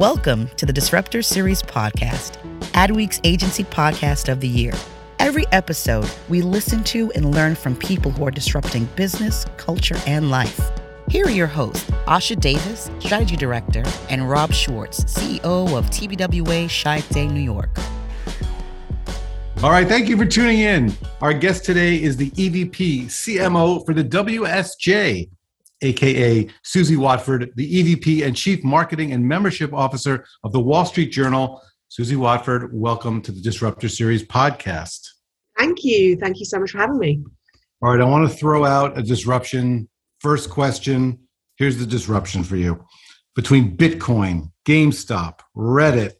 Welcome to the Disruptor Series podcast, Adweek's agency podcast of the year. Every episode, we listen to and learn from people who are disrupting business, culture, and life. Here are your hosts, Asha Davis, Strategy Director, and Rob Schwartz, CEO of TBWA Chiat/Day New York. All right, thank you for tuning in. Our guest today is the EVP CMO for the WSJ, aka Suzi Watford, the EVP and Chief Marketing and Membership Officer of the Wall Street Journal. Suzi Watford, welcome to the Disruptor Series podcast. Thank you. Thank you so much for having me. All right, I want to throw out a disruption. First question here's the disruption for you between Bitcoin, GameStop, Reddit,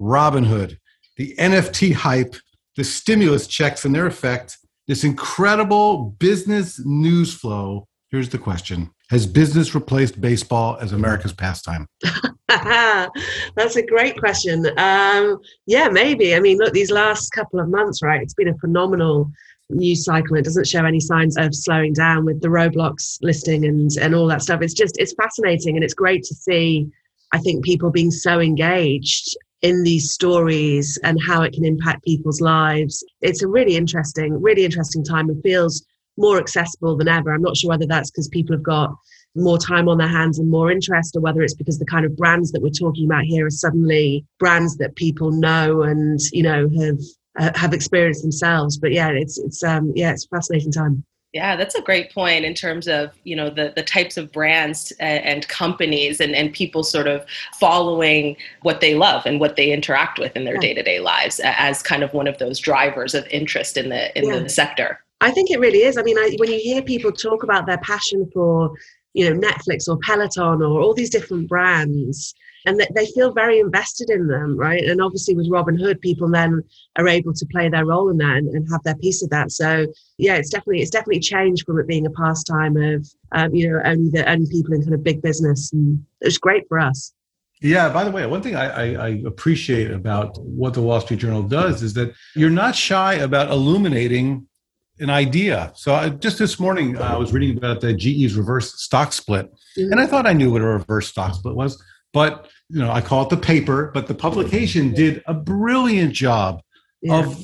Robinhood, the NFT hype, the stimulus checks and their effect, this incredible business news flow. Here's the question Has business replaced baseball as America's pastime? That's a great question. Um, yeah, maybe. I mean, look, these last couple of months, right? It's been a phenomenal news cycle. It doesn't show any signs of slowing down with the Roblox listing and and all that stuff. It's just it's fascinating and it's great to see. I think people being so engaged in these stories and how it can impact people's lives. It's a really interesting, really interesting time. It feels more accessible than ever. I'm not sure whether that's because people have got more time on their hands and more interest, or whether it's because the kind of brands that we're talking about here are suddenly brands that people know and you know have have experienced themselves. But yeah, it's it's um yeah, it's a fascinating time. Yeah, that's a great point in terms of you know the the types of brands and, and, companies and, and people sort of following what they love and what they interact with in their day to day lives as kind of one of those drivers of interest in the in yeah. the sector. I think it really is. I mean, I, when you hear people talk about their passion for you know Netflix or Peloton or all these different brands, and that they feel very invested in them, right? And obviously with Robinhood, people then are able to play their role in that and, and have their piece of that. So yeah, it's definitely it's definitely changed from it being a pastime of um, you know only the only people in kind of big business, and it's great for us. Yeah. By the way, one thing I, I, I, appreciate about what the Wall Street Journal does is that you're not shy about illuminating an idea. So I, just this morning, I was reading about the GE's reverse stock split, mm-hmm. and I thought I knew what a reverse stock split was, but you know, I call it the paper, but the publication did a brilliant job yeah. of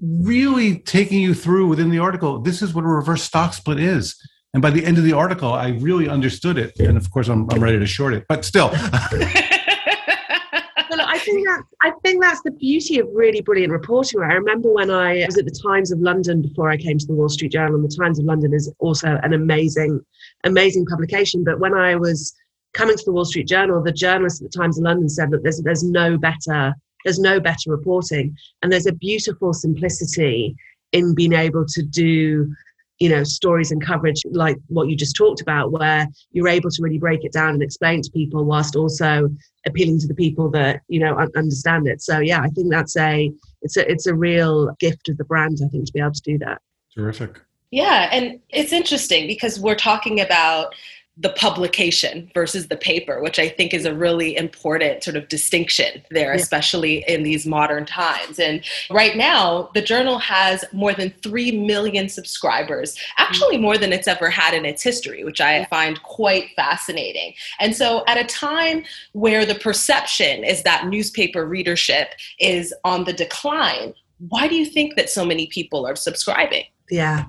really taking you through within the article. This is what a reverse stock split is. And by the end of the article, I really understood it. And of course, I'm, I'm ready to short it, but still. I think that I think that's the beauty of really brilliant reporting. I remember when I was at the Times of London before I came to the Wall Street Journal, and the Times of London is also an amazing, amazing publication. But when I was coming to the Wall Street Journal, the journalist at the Times of London said that there's there's no better there's no better reporting, and there's a beautiful simplicity in being able to do you know stories and coverage like what you just talked about where you're able to really break it down and explain to people whilst also appealing to the people that you know understand it. So yeah i think that's a it's a it's a real gift of the brand i think to be able to do that. Terrific. Yeah and it's interesting because we're talking about the publication versus the paper, which I think is a really important sort of distinction there, yeah. especially in these modern times. And right now, the journal has more than 3 million subscribers, actually more than it's ever had in its history, which I find quite fascinating. And so, at a time where the perception is that newspaper readership is on the decline, why do you think that so many people are subscribing? Yeah,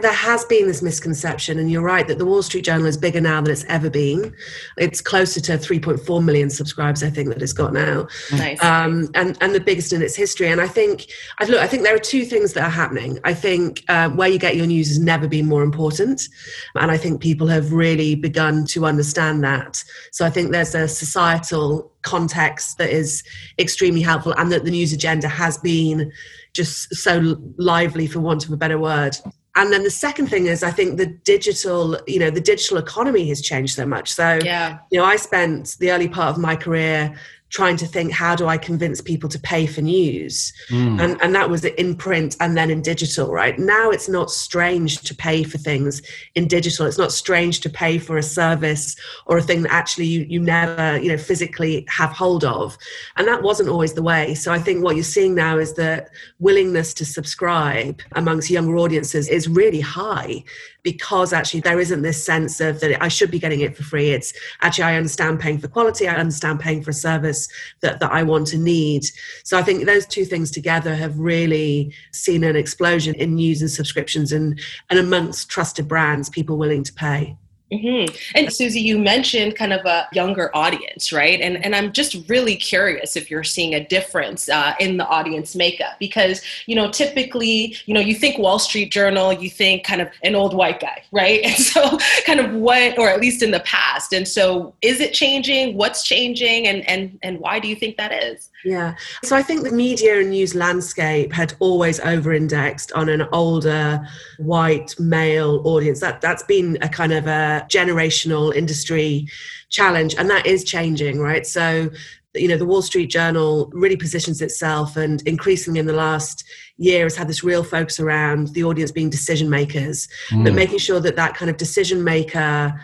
there has been this misconception, and you're right that the Wall Street Journal is bigger now than it's ever been. It's closer to 3.4 million subscribers, I think, that it's got now, nice. um, and and the biggest in its history. And I think, I look, I think there are two things that are happening. I think uh, where you get your news has never been more important, and I think people have really begun to understand that. So I think there's a societal context that is extremely helpful, and that the news agenda has been just so lively for want of a better word. And then the second thing is i think the digital you know the digital economy has changed so much. So yeah. you know i spent the early part of my career trying to think how do I convince people to pay for news? Mm. And, and that was in print and then in digital, right? Now it's not strange to pay for things in digital. It's not strange to pay for a service or a thing that actually you, you never, you know, physically have hold of. And that wasn't always the way. So I think what you're seeing now is that willingness to subscribe amongst younger audiences is really high because actually there isn't this sense of that I should be getting it for free. It's actually I understand paying for quality, I understand paying for a service that, that I want to need. So I think those two things together have really seen an explosion in news and subscriptions and, and amongst trusted brands, people willing to pay. Mm-hmm. And Suzi, you mentioned kind of a younger audience, right? And and I'm just really curious if you're seeing a difference uh, in the audience makeup because you know typically you know you think Wall Street Journal, you think kind of an old white guy, right? And so kind of what, or at least in the past. And so is it changing? What's changing? And and and why do you think that is? Yeah. So I think the media and news landscape had always over indexed on an older white male audience. That that's been a kind of a generational industry challenge and that is changing, right? So you know the wall street journal really positions itself and increasingly in the last year has had this real focus around the audience being decision makers mm. but making sure that that kind of decision maker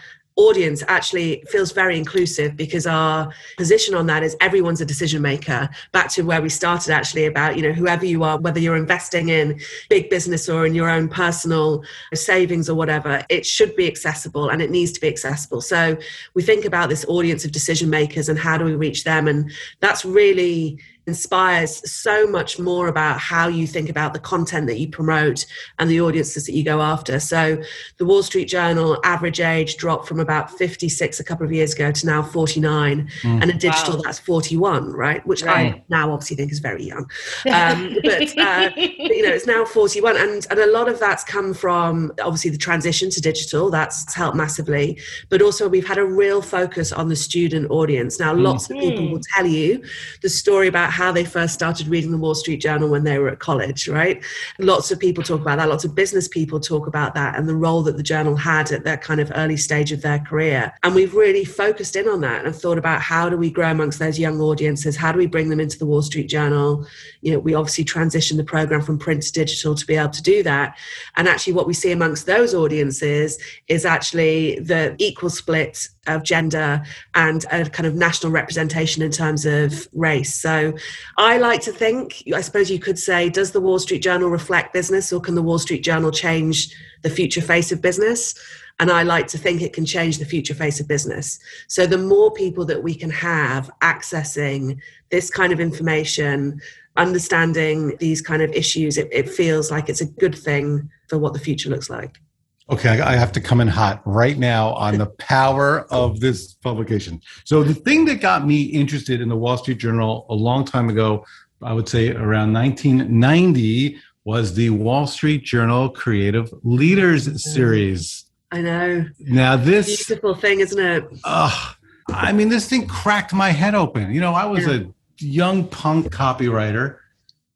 audience actually feels very inclusive because our position on that is everyone's a decision maker. Back to where we started actually about you know whoever you are whether you're investing in big business or in your own personal savings or whatever it should be accessible and it needs to be accessible. So we think about this audience of decision makers and how do we reach them? And that's really inspires so much more about how you think about the content that you promote and the audiences that you go after. So, the Wall Street Journal average age dropped from about 56 a couple of years ago to now 49, mm. and a digital wow. that's 41, right? Which right. I now obviously think is very young. Um, but, uh, but, you know, it's now 41, and, and a lot of that's come from obviously the transition to digital, that's helped massively, but also we've had a real focus on the student audience. Now, lots mm. of people will tell you the story about about how they first started reading the Wall Street Journal when they were at college, right? Lots of people talk about that. Lots of business people talk about that and the role that the journal had at that kind of early stage of their career. And we've really focused in on that and thought about how do we grow amongst those young audiences? How do we bring them into the Wall Street Journal? You know, we obviously transitioned the program from print to digital to be able to do that. And actually, what we see amongst those audiences is actually the equal split of gender and a kind of national representation in terms of race. So I like to think, I suppose you could say, does the Wall Street Journal reflect business or can the Wall Street Journal change the future face of business? And I like to think it can change the future face of business. So the more people that we can have accessing this kind of information, understanding these kind of issues, it, it feels like it's a good thing for what the future looks like. Okay, I have to come in hot right now on the power of this publication. So, the thing that got me interested in the Wall Street Journal a long time ago, I would say around 1990, was the Wall Street Journal Creative Leaders Series. I know. Now, this beautiful thing, isn't it? Uh, I mean, this thing cracked my head open. You know, I was yeah. a young punk copywriter,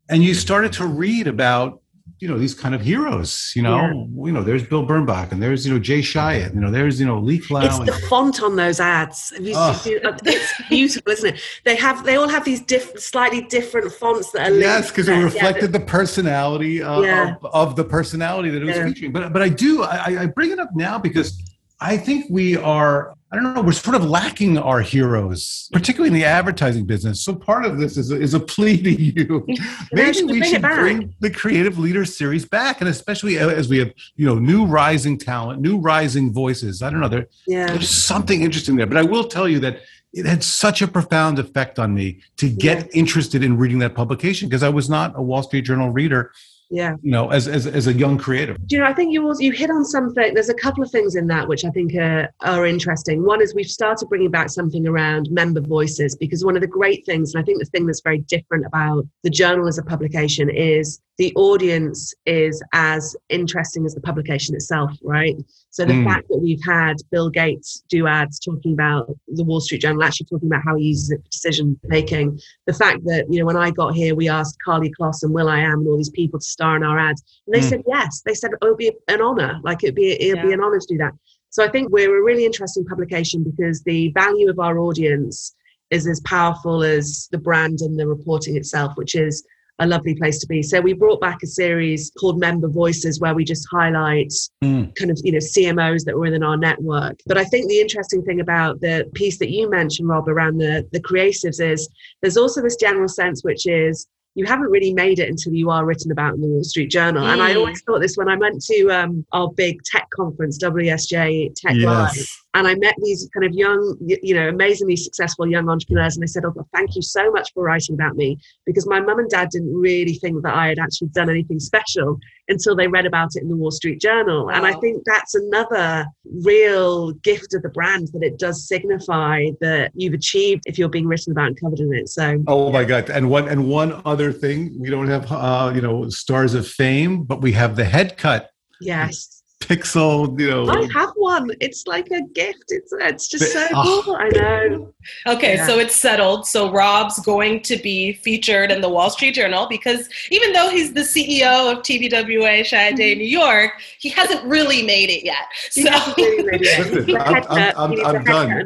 and you started to read about you know these kind of heroes. You know, yeah. you know, there's Bill Bernbach and there's you know Jay Chiat. You know, there's you know Lee Clow. It's and, the font on those ads. Uh, it's beautiful, isn't it? They have they all have these diff- slightly different fonts that are yes, because it reflected yeah, the personality of, yeah. of, of, the personality that it was featuring. But but I do I, I bring it up now because I think we are I don't know, we're sort of lacking our heroes, particularly in the advertising business. So part of this is a, is a plea to you. Maybe we should bring the Creative Leaders Series back, and especially as we have, you know, new rising talent, new rising voices. I don't know, there, yeah. there's something interesting there. But I will tell you that it had such a profound effect on me to get yeah. interested in reading that publication because I was not a Wall Street Journal reader yeah. You know as, as as a young creative. Do you know i think you also you hit on something there's a couple of things in that which i think are, are interesting. One is we've started bringing back something around member voices because one of the great things and i think the thing that's very different about the journal as a publication is the audience is as interesting as the publication itself, right? So the mm. fact that we've had Bill Gates do ads talking about the Wall Street Journal, actually talking about how he uses it for decision making, the fact that, you know, when I got here, we asked Karlie Kloss and will.i.am and all these people to star in our ads. And they mm. said yes. They said, oh, it'd be an honor. Like it'd be, it'd yeah. be an honor to do that. So I think we're a really interesting publication because the value of our audience is as powerful as the brand and the reporting itself, which is a lovely place to be. So we brought back a series called Member Voices where we just highlight mm. kind of, you know, CMOs that were within our network. But I think the interesting thing about the piece that you mentioned, Rob, around the, the creatives is there's also this general sense which is you haven't really made it until you are written about in the Wall Street Journal. Mm. And I always thought this when I went to um, our big tech conference, WSJ Tech yes. Live, and I met these kind of young, you know, amazingly successful young entrepreneurs, and they said, "Oh, well, thank you so much for writing about me," because my mum and dad didn't really think that I had actually done anything special until they read about it in the Wall Street Journal. Wow. And I think that's another real gift of the brand that it does signify that you've achieved if you're being written about and covered in it. So, oh my God! And one and one other thing, we don't have uh, you know stars of fame, but we have the head cut. Yes pixel, you know. I have one. It's like a gift. It's it's just so oh. cool. I know. Okay, yeah. so it's settled. So Rob's going to be featured in the Wall Street Journal because even though he's the CEO of TBWA Chiat Day mm-hmm. New York, he hasn't really made it yet. So Listen, I'm, I'm, I'm, I'm done.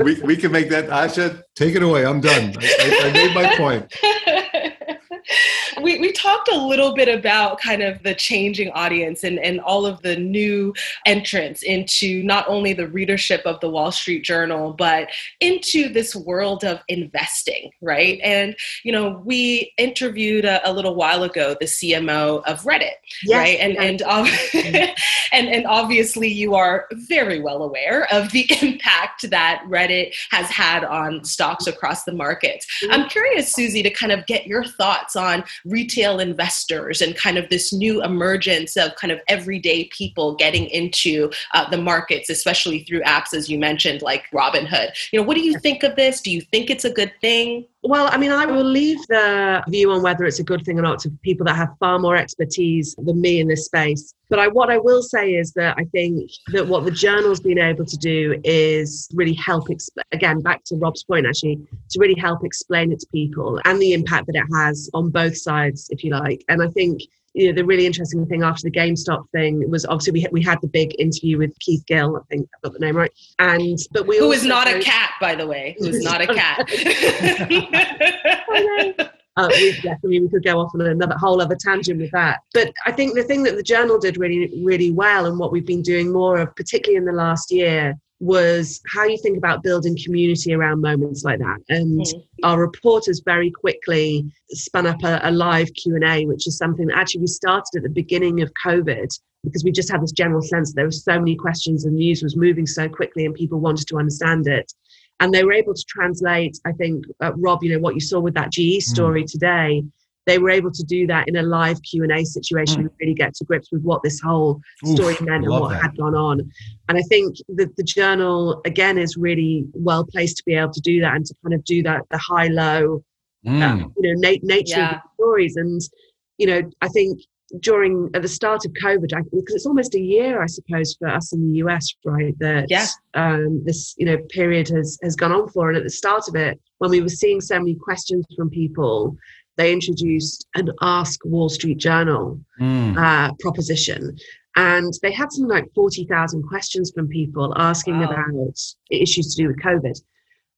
we, we can make that. Asha, take it away. I'm done. I, I, I made my point. We, we talked a little bit about kind of the changing audience and, and all of the new entrants into not only the readership of the Wall Street Journal, but into this world of investing, right? And, you know, we interviewed a, a little while ago the CMO of Reddit, yes, right? And, and, um, and, and obviously you are very well aware of the impact that Reddit has had on stocks across the markets. Mm-hmm. I'm curious, Suzi, to kind of get your thoughts on retail investors and kind of this new emergence of kind of everyday people getting into uh, the markets, especially through apps, as you mentioned, like Robinhood. You know, what do you think of this? Do you think it's a good thing? Well, I mean, I will leave the view on whether it's a good thing or not to people that have far more expertise than me in this space. But I, what I will say is that I think that what the journal's been able to do is really help, exp- again, back to Rob's point, actually, to really help explain it to people and the impact that it has on both sides, if you like. And I think you know, the really interesting thing after the GameStop thing was obviously we had, we had the big interview with Keith Gill. I think I've got the name right. And but we who is not a cat, by the way, who is not a cat. Uh, we, yeah, I mean, we could go off on another whole other tangent with that. But I think the thing that the journal did really, really well, and what we've been doing more of, particularly in the last year, was how you think about building community around moments like that and mm. our reporters very quickly spun up a, a live q&a which is something that actually we started at the beginning of covid because we just had this general sense that there were so many questions and news was moving so quickly and people wanted to understand it and they were able to translate i think uh, rob you know what you saw with that ge story mm. today they were able to do that in a live q&a situation mm. and really get to grips with what this whole story Oof, meant and what that. had gone on and i think that the journal again is really well placed to be able to do that and to kind of do that the high low mm. uh, you know na- nature yeah. of the stories and you know i think during at the start of COVID, I, because it's almost a year, I suppose, for us in the US, right? That yeah. um, this you know period has has gone on for, and at the start of it, when we were seeing so many questions from people, they introduced an Ask Wall Street Journal mm. uh, proposition. And they had something like 40,000 questions from people asking wow. about issues to do with COVID.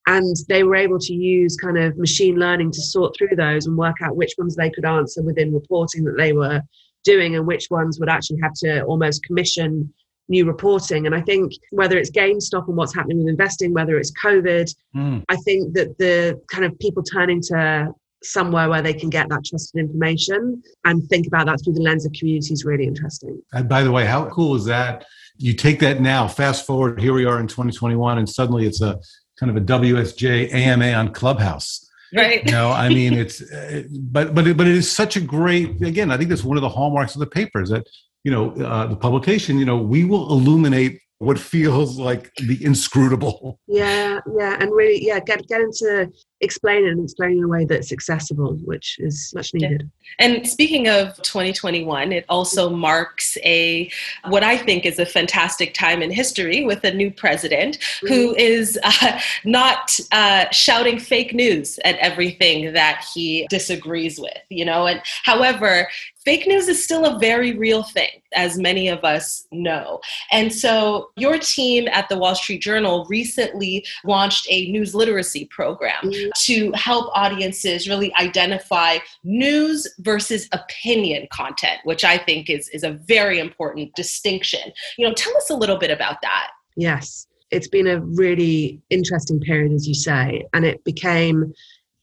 And they were able to use kind of machine learning to sort through those and work out which ones they could answer within reporting that they were doing and which ones would actually have to almost commission new reporting. And I think whether it's GameStop and what's happening with investing, whether it's COVID, mm. I think that the kind of people turning to somewhere where they can get that trusted information and think about that through the lens of community is really interesting. And by the way, how cool is that? You take that now, fast forward, here we are in 2021, and suddenly it's a kind of a WSJ AMA on Clubhouse. Right. You know, I mean, it's, uh, but, but, but it is such a great, again, I think that's one of the hallmarks of the papers that, you know, uh, the publication, you know, we will illuminate what feels like the inscrutable. Yeah, yeah, and really, yeah, get get into explain it and explain it in a way that's accessible, which is much needed. Yeah. And speaking of 2021, it also marks a what I think is a fantastic time in history with a new president mm-hmm. who is uh, not uh, shouting fake news at everything that he disagrees with. You know, and however, fake news is still a very real thing, as many of us know. And so, your team at the Wall Street Journal recently launched a news literacy program. To help audiences really identify news versus opinion content, which I think is, is a very important distinction. You know, tell us a little bit about that. Yes, it's been a really interesting period, as you say, and it became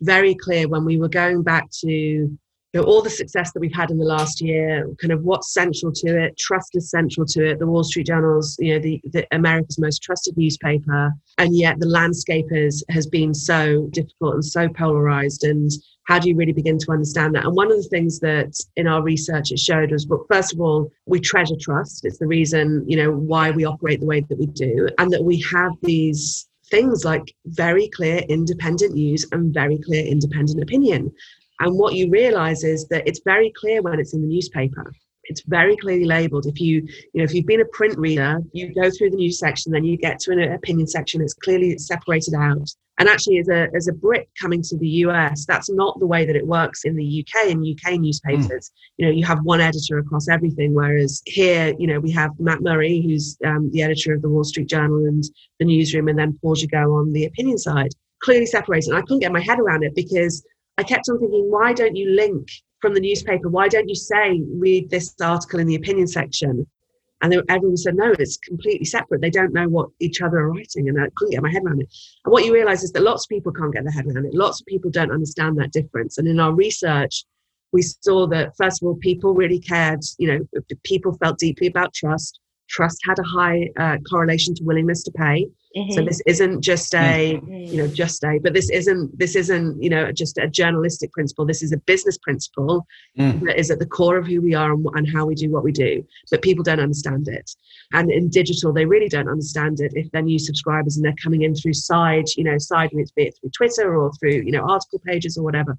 very clear when we were going back to know, all the success that we've had in the last year, kind of what's central to it. Trust is central to it. The Wall Street Journal's, you know, the, the America's most trusted newspaper, and yet the landscape is, has been so difficult and so polarized. And how do you really begin to understand that? And one of the things that in our research it showed was, well, first of all, we treasure trust. It's the reason, you know, why we operate the way that we do, and that we have these things like very clear independent news and very clear independent opinion. And what you realize is that it's very clear when it's in the newspaper. It's very clearly labeled. If you, you know, if you've been a print reader, you go through the news section, then you get to an opinion section. It's clearly separated out. And actually, as a as a Brit coming to the US, that's not the way that it works in the UK In UK newspapers. Mm. You know, you have one editor across everything, whereas here, you know, we have Matt Murray, who's um, the editor of the Wall Street Journal and the newsroom, and then Paul Gigot on the opinion side, clearly separated. And I couldn't get my head around it because I kept on thinking, why don't you link from the newspaper? Why don't you say, read this article in the opinion section? And everyone said, no, it's completely separate. They don't know what each other are writing. And I couldn't get my head around it. And what you realize is that lots of people can't get their head around it. Lots of people don't understand that difference. And in our research, we saw that, first of all, people really cared. You know, people felt deeply about trust. Trust had a high uh, correlation to willingness to pay. Mm-hmm. So this isn't just a, mm-hmm. you know, just a, but this isn't, this isn't, you know, just a journalistic principle. This is a business principle mm. that is at the core of who we are and, and how we do what we do. But people don't understand it. And in digital, they really don't understand it if they're new subscribers and they're coming in through side, you know, side, be it through Twitter or through, you know, article pages or whatever.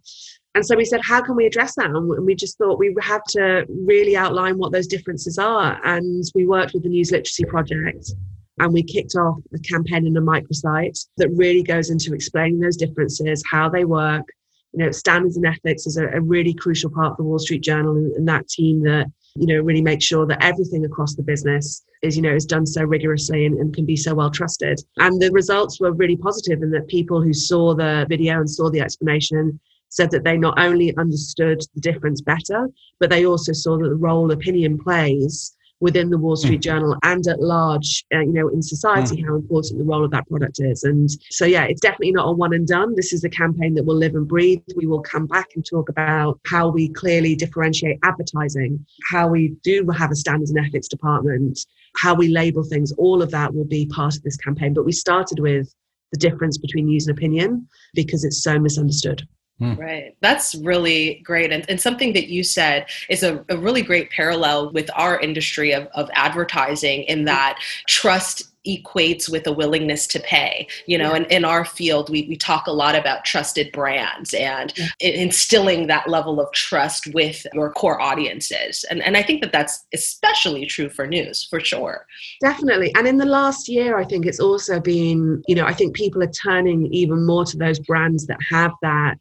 And so we said, how can we address that? And we just thought we have to really outline what those differences are. And we worked with the News Literacy Project and we kicked off a campaign in a microsite that really goes into explaining those differences, how they work. You know, standards and ethics is a, a really crucial part of the Wall Street Journal and, and that team that you know really makes sure that everything across the business is you know is done so rigorously and, and, can be so well trusted and the results were really positive in that people who saw the video and saw the explanation said that they not only understood the difference better but they also saw that the role opinion plays within the Wall Street mm. Journal and at large, uh, you know, in society, mm. how important the role of that product is. And so, yeah, it's definitely not a one and done. This is a campaign that will live and breathe. We will come back and talk about how we clearly differentiate advertising, how we do have a standards and ethics department, how we label things. All of that will be part of this campaign. But we started with the difference between news and opinion because it's so misunderstood. Hmm. Right. That's really great. And, and something that you said is a, a really great parallel with our industry of, of advertising in that trust equates with a willingness to pay you know yeah. and in our field we, we talk a lot about trusted brands and yeah. instilling that level of trust with your core audiences and, and i think that that's especially true for news for sure definitely and in the last year i think it's also been you know i think people are turning even more to those brands that have that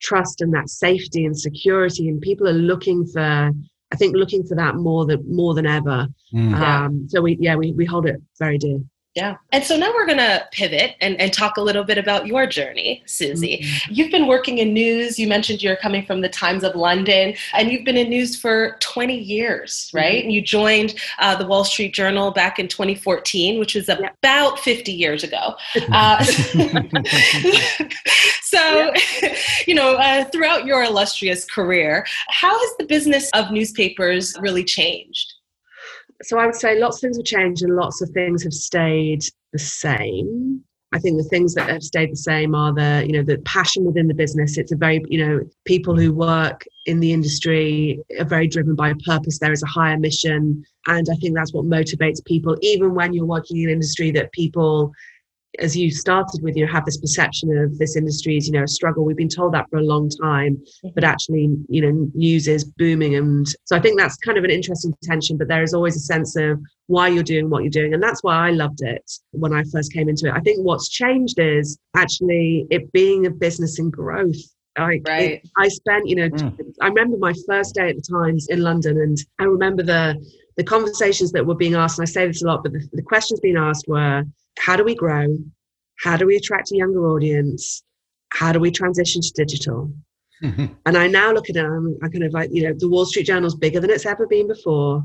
trust and that safety and security and people are looking for i think looking for that more than more than ever. Mm. um, so we yeah we, we hold it very dear yeah. And so now we're going to pivot and, and talk a little bit about your journey, Suzi. Mm-hmm. You've been working in news. You mentioned you're coming from the Times of London, and you've been in news for 20 years, right? Mm-hmm. You joined uh, the Wall Street Journal back in 2014, which was yeah. about 50 years ago. Uh, so, yeah. you know, uh, throughout your illustrious career, how has the business of newspapers really changed? So I would say lots of things have changed and lots of things have stayed the same. I think the things that have stayed the same are the, you know, the passion within the business. It's a very, you know, people who work in the industry are very driven by a purpose. There is a higher mission. And I think that's what motivates people, even when you're working in an industry that people as you started with, you have this perception of this industry is, you know, a struggle. We've been told that for a long time, mm-hmm. but actually, you know, news is booming. And so I think that's kind of an interesting tension, but there is always a sense of why you're doing what you're doing. And that's why I loved it when I first came into it. I think what's changed is actually it being a business in growth. I, right. It, I spent, you know, mm. I remember my first day at the Times in London, and I remember the the conversations that were being asked. And I say this a lot, but the, the questions being asked were, how do we grow? How do we attract a younger audience? How do we transition to digital? Mm-hmm. And I now look at it, I'm, I kind of like, you know, the Wall Street Journal is bigger than it's ever been before.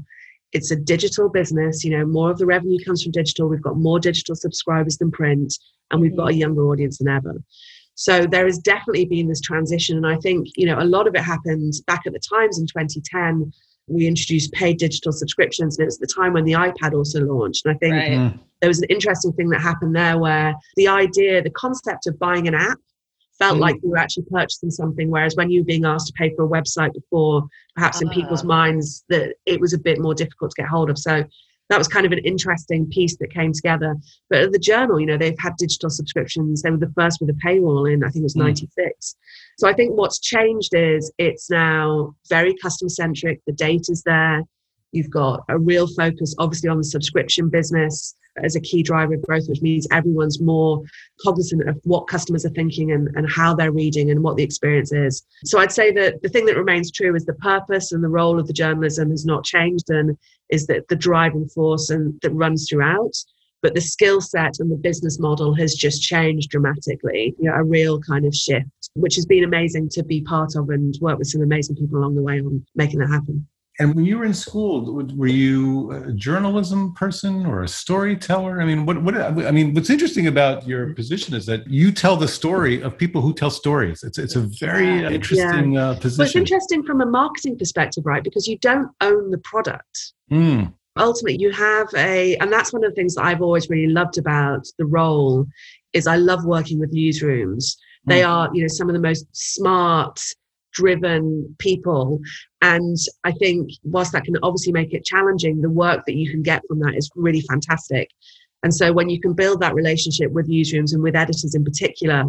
It's a digital business. You know, more of the revenue comes from digital. We've got more digital subscribers than print, and we've got a mm-hmm. younger audience than ever. So there has definitely been this transition. And I think, you know, a lot of it happened back at the Times in 2010. We introduced paid digital subscriptions, and it was the time when the iPad also launched. And I think Right. Mm. there was an interesting thing that happened there where the idea, the concept of buying an app felt Mhm. like you were actually purchasing something, whereas when you were being asked to pay for a website before, perhaps in people's Ah. minds, that it was a bit more difficult to get hold of. So that was kind of an interesting piece that came together. But the journal, you know, they've had digital subscriptions. They were the first with a paywall in, I think it was Mm. 96. So I think what's changed is it's now very customer centric. The data's there. You've got a real focus, obviously, on the subscription business as a key driver of growth, which means everyone's more cognizant of what customers are thinking and, and how they're reading and what the experience is. So I'd say that the thing that remains true is the purpose and the role of the journalism has not changed and is that the driving force and that runs throughout. But the skill set and the business model has just changed dramatically. You know, a real kind of shift, which has been amazing to be part of and work with some amazing people along the way on making that happen. And when you were in school, were you a journalism person or a storyteller? I mean, what, what, I mean, what's interesting about your position is that you tell the story of people who tell stories. It's, it's a very Yeah. interesting uh, Well, it's interesting from a marketing perspective, right? Because you don't own the product. Mm, ultimately you have a and that's one of the things that i've always really loved about the role is i love working with newsrooms they Mm. are you know some of the most smart driven people. And i think whilst that can obviously make it challenging the work that you can get from that is really fantastic. And so when you can build that relationship with newsrooms and with editors in particular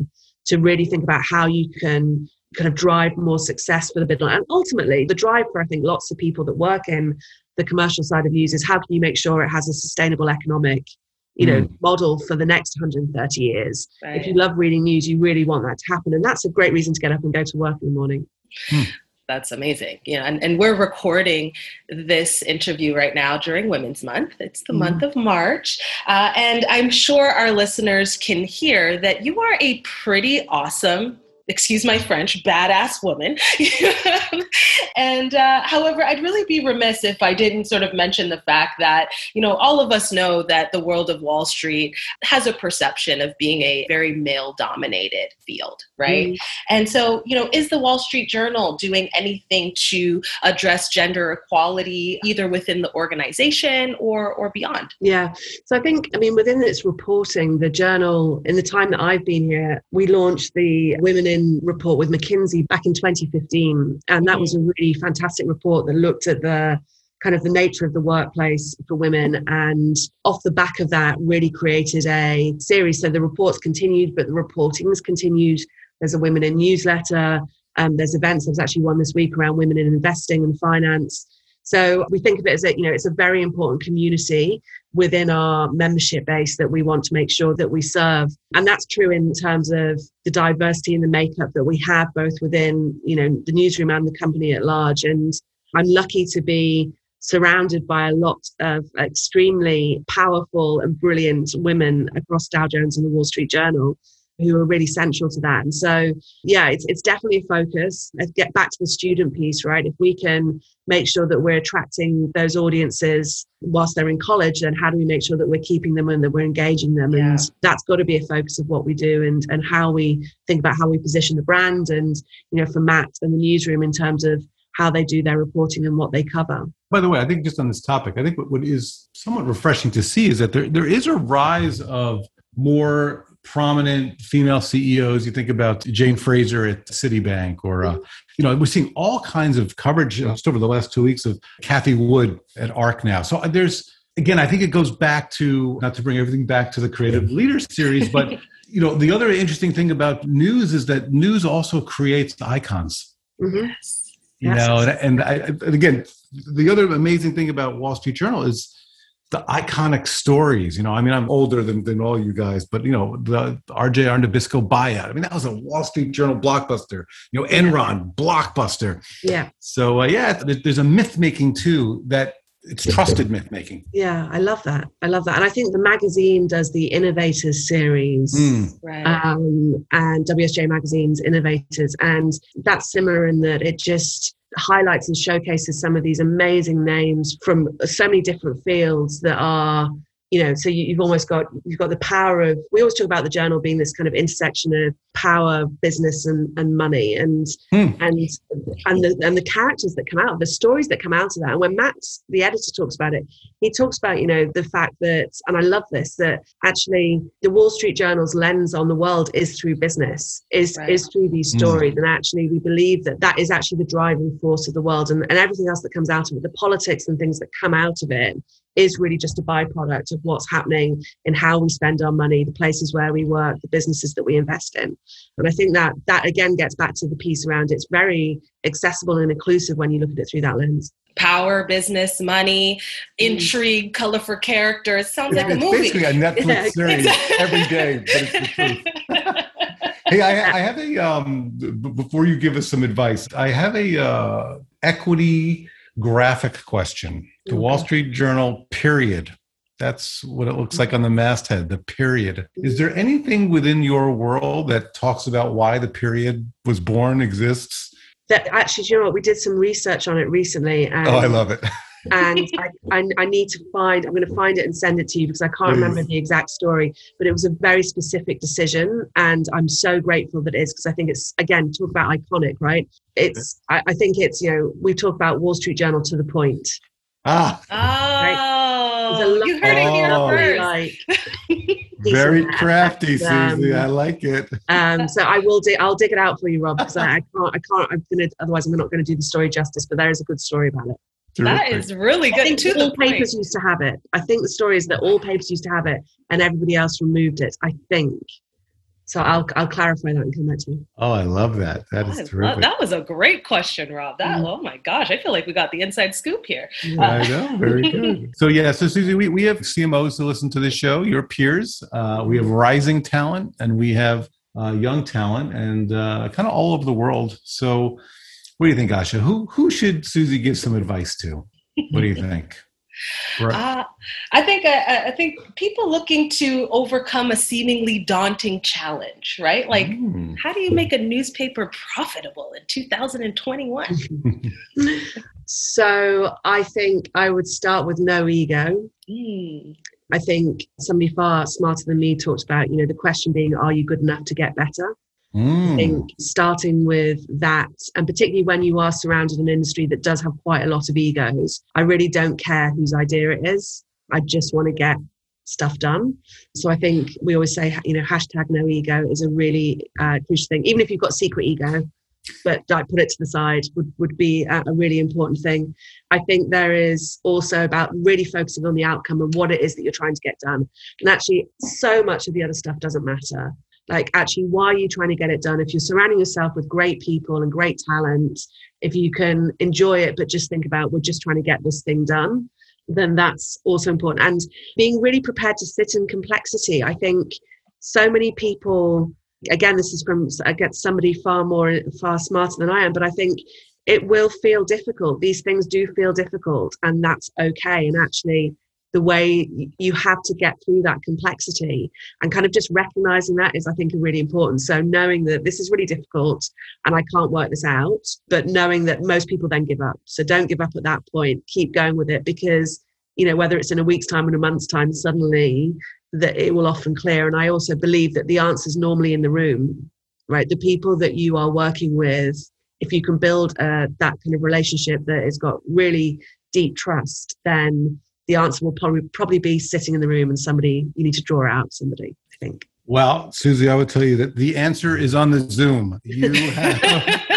to really think about how you can kind of drive more success for the bid and ultimately the drive for i think lots of people that work in the commercial side of news is how can you make sure it has a sustainable economic you know mm. model for the next 130 years? Right. if you love reading news you really want that to happen. And that's a great reason to get up and go to work in the morning That's amazing. You know, and, and we're recording this interview right now during Women's Month. It's the Mhm. month of March. Uh, and I'm sure our listeners can hear that you are a pretty awesome, excuse my French, badass woman. and uh, however, I'd really be remiss if I didn't sort of mention the fact that, you know, all of us know that the world of Wall Street has a perception of being a very male dominated field, right? Mm. And so, you know, is the Wall Street Journal doing anything to address gender equality either within the organization or or beyond? Yeah. So I think, I mean, within its reporting, the journal, in the time that I've been here, we launched the Women in report with McKinsey back in 2015. And that was a really fantastic report that looked at the kind of the nature of the workplace for women. And off the back of that, really created a series. So the reports continued, but the reporting's continued. There's a Women in newsletter. Um, there's events. There's actually one this week around women in investing and finance. So we think of it as a, you know, it's a very important community within our membership base that we want to make sure that we serve. And that's true in terms of the diversity and the makeup that we have both within, you know, the newsroom and the company at large. And I'm lucky to be surrounded by a lot of extremely powerful and brilliant women across Dow Jones and the Wall Street Journal who are really central to that. And so, yeah, it's, it's definitely a focus. Let's get back to the student piece, right? If we can make sure that we're attracting those audiences whilst they're in college, then how do we make sure that we're keeping them and that we're engaging them? Yeah. And that's got to be a focus of what we do and, and how we think about how we position the brand and, you know, for Matt and the newsroom in terms of how they do their reporting and what they cover. By the way, I think just on this topic, I think what, what is somewhat refreshing to see is that there, there is a rise of more prominent female CEOs. You think about Jane Fraser at Citibank, or uh, you know, we're seeing all kinds of coverage just over the last two weeks of Cathie Wood at ARK now. So uh, there's again, I think it goes back to not to bring everything back to the Creative Leaders series, but you know, the other interesting thing about news is that news also creates icons. Mhm. Yes. You Yes. know, and, and, I, and again, the other amazing thing about Wall Street Journal is the iconic stories. You know, I mean, I'm older than, than all you guys, but you know, the R.J. Nabisco buyout. I mean, that was a Wall Street Journal blockbuster. You know, Enron blockbuster. Yeah. So uh, yeah, there's a myth making too that it's trusted myth making. Yeah. I love that. I love that. And I think the magazine does the Innovators series. Mm. Right. um, and WSJ Magazine's Innovators. And that's similar in that it just highlights and showcases some of these amazing names from so many different fields that are you know so you, have almost got you've got the power of we always talk about the journal being this kind of intersection of power business and, and money and hmm. and and the and the characters that come out the stories that come out of that and when matt the editor talks about it he talks about you know the fact that and i love this that actually the wall street journal's lens on the world is through business is right. is through these hmm. stories mm. and actually we believe that that is actually the driving force of the world and, and everything else that comes out of it the politics and things that come out of it is really just a byproduct of what's happening in how we spend our money, the places where we work, the businesses that we invest in. And I think that that again gets back to the piece around it's very accessible and inclusive when you look at it through that lens. Power, business, money, mm. intrigue, colorful characters. Sounds like a movie. It's basically, a Netflix yeah. series every day, but it's the truth. hey, I, I, have a um, b- before you give us some advice. I have a uh, equity graphic question. The okay. Wall Street Journal, period. That's what it looks like on the masthead, the period. Is there anything within your world that talks about why the period was born, exists? That actually, you know what? We did some research on it recently. And oh, I love it. and I, I, I, need to find i'm going to find it and send it to you because i can't remember the exact story but it was a very specific decision and i'm so grateful that it is because i think it's again talk about iconic right? It's I, I, think it's you know we talk about wall street journal to the point. Ah. Oh you heard it here oh. first. Like, very crafty and, Suzi. i like it. um so i will dig i'll dig it out for you rob because I, I can't i can't i'm gonna otherwise i'm not going to do the story justice but there is a good story about it that is really good. I think all papers used to have it. I think the story is that all papers used to have it, and everybody else removed it. I think. So I'll I'll clarify that and come back to you. Oh, I love that. That is terrific. Love, that was a great question, Rob. That mm. oh my gosh, I feel like we got the inside scoop here. Yeah, uh, I know, very good. So yeah, so Suzi, we, we have CMOs to listen to this show, your peers. Uh, we have rising talent, and we have uh, young talent, and uh, kind of all over the world. So what do you think, Asha? Who who should Suzi give some advice to? What do you think? Uh, I think uh, I think people looking to overcome a seemingly daunting challenge, right? Like, mm. how do you make a newspaper profitable in 2021? so I think I would start with no ego. Mm. I think somebody far smarter than me talked about, you know, the question being, are you good enough to get better? Mm. I think starting with that, and particularly when you are surrounded in an industry that does have quite a lot of egos, I really don't care whose idea it is. I just want to get stuff done. So I think we always say, you know, hashtag no ego is a really uh, crucial thing. Even if you've got secret ego, but like put it to the side would, would be a, a really important thing. I think there is also about really focusing on the outcome and what it is that you're trying to get done. And actually, so much of the other stuff doesn't matter like actually why are you trying to get it done? If you're surrounding yourself with great people and great talent if you can enjoy it but just think about we're just trying to get this thing done then that's also important. And being really prepared to sit in complexity. I think so many people again this is from i get somebody far more far smarter than i am but i think it will feel difficult. These things do feel difficult and that's okay. And actually the way you have to get through that complexity. And kind of just recognizing that is i think really important. So knowing that this is really difficult and i can't work this out but knowing that most people then give up. So don't give up at that point. Keep going with it because you know whether it's in a week's time or a month's time suddenly that it will often clear. And i also believe that the answer is normally in the room right? The people that you are working with if you can build uh, that kind of relationship that has got really deep trust then the answer will probably probably be sitting in the room and somebody you need to draw out somebody i think well suzi i would tell you that the answer is on the zoom you have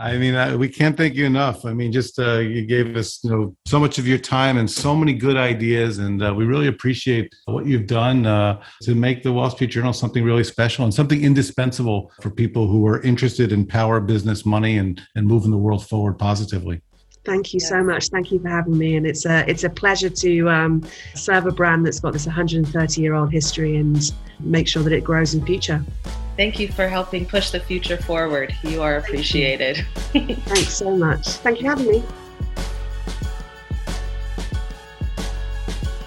I mean, I, we can't thank you enough. I mean, just uh, you gave us, you know, so much of your time and so many good ideas, and uh, we really appreciate what you've done uh, to make the Wall Street Journal something really special and something indispensable for people who are interested in power, business, money, and and moving the world forward positively. Thank you so much. Thank you for having me, and it's a it's a pleasure to um, serve a brand that's got this 130 year old history and make sure that it grows in future. Thank you for helping push the future forward. You are appreciated. You. Thanks so much. Thank you for having me.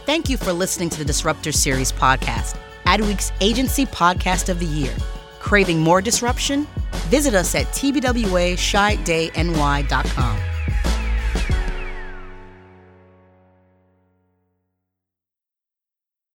Thank you for listening to the Disruptor Series podcast, Adweek's agency podcast of the year. Craving more disruption? Visit us at tbwachiatdayny.com.